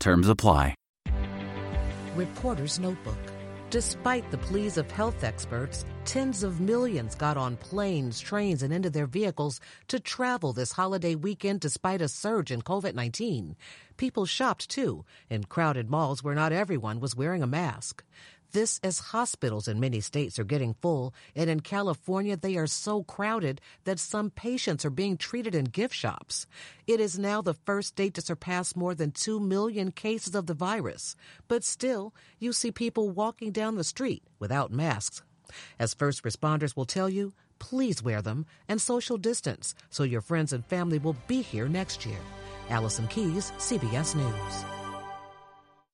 Terms apply. Reporter's Notebook. Despite the pleas of health experts, tens of millions got on planes, trains, and into their vehicles to travel this holiday weekend despite a surge in COVID 19. People shopped too in crowded malls where not everyone was wearing a mask. This as hospitals in many states are getting full, and in California they are so crowded that some patients are being treated in gift shops. It is now the first state to surpass more than 2 million cases of the virus, but still, you see people walking down the street without masks. As first responders will tell you, please wear them and social distance so your friends and family will be here next year. Allison Keyes, CBS News.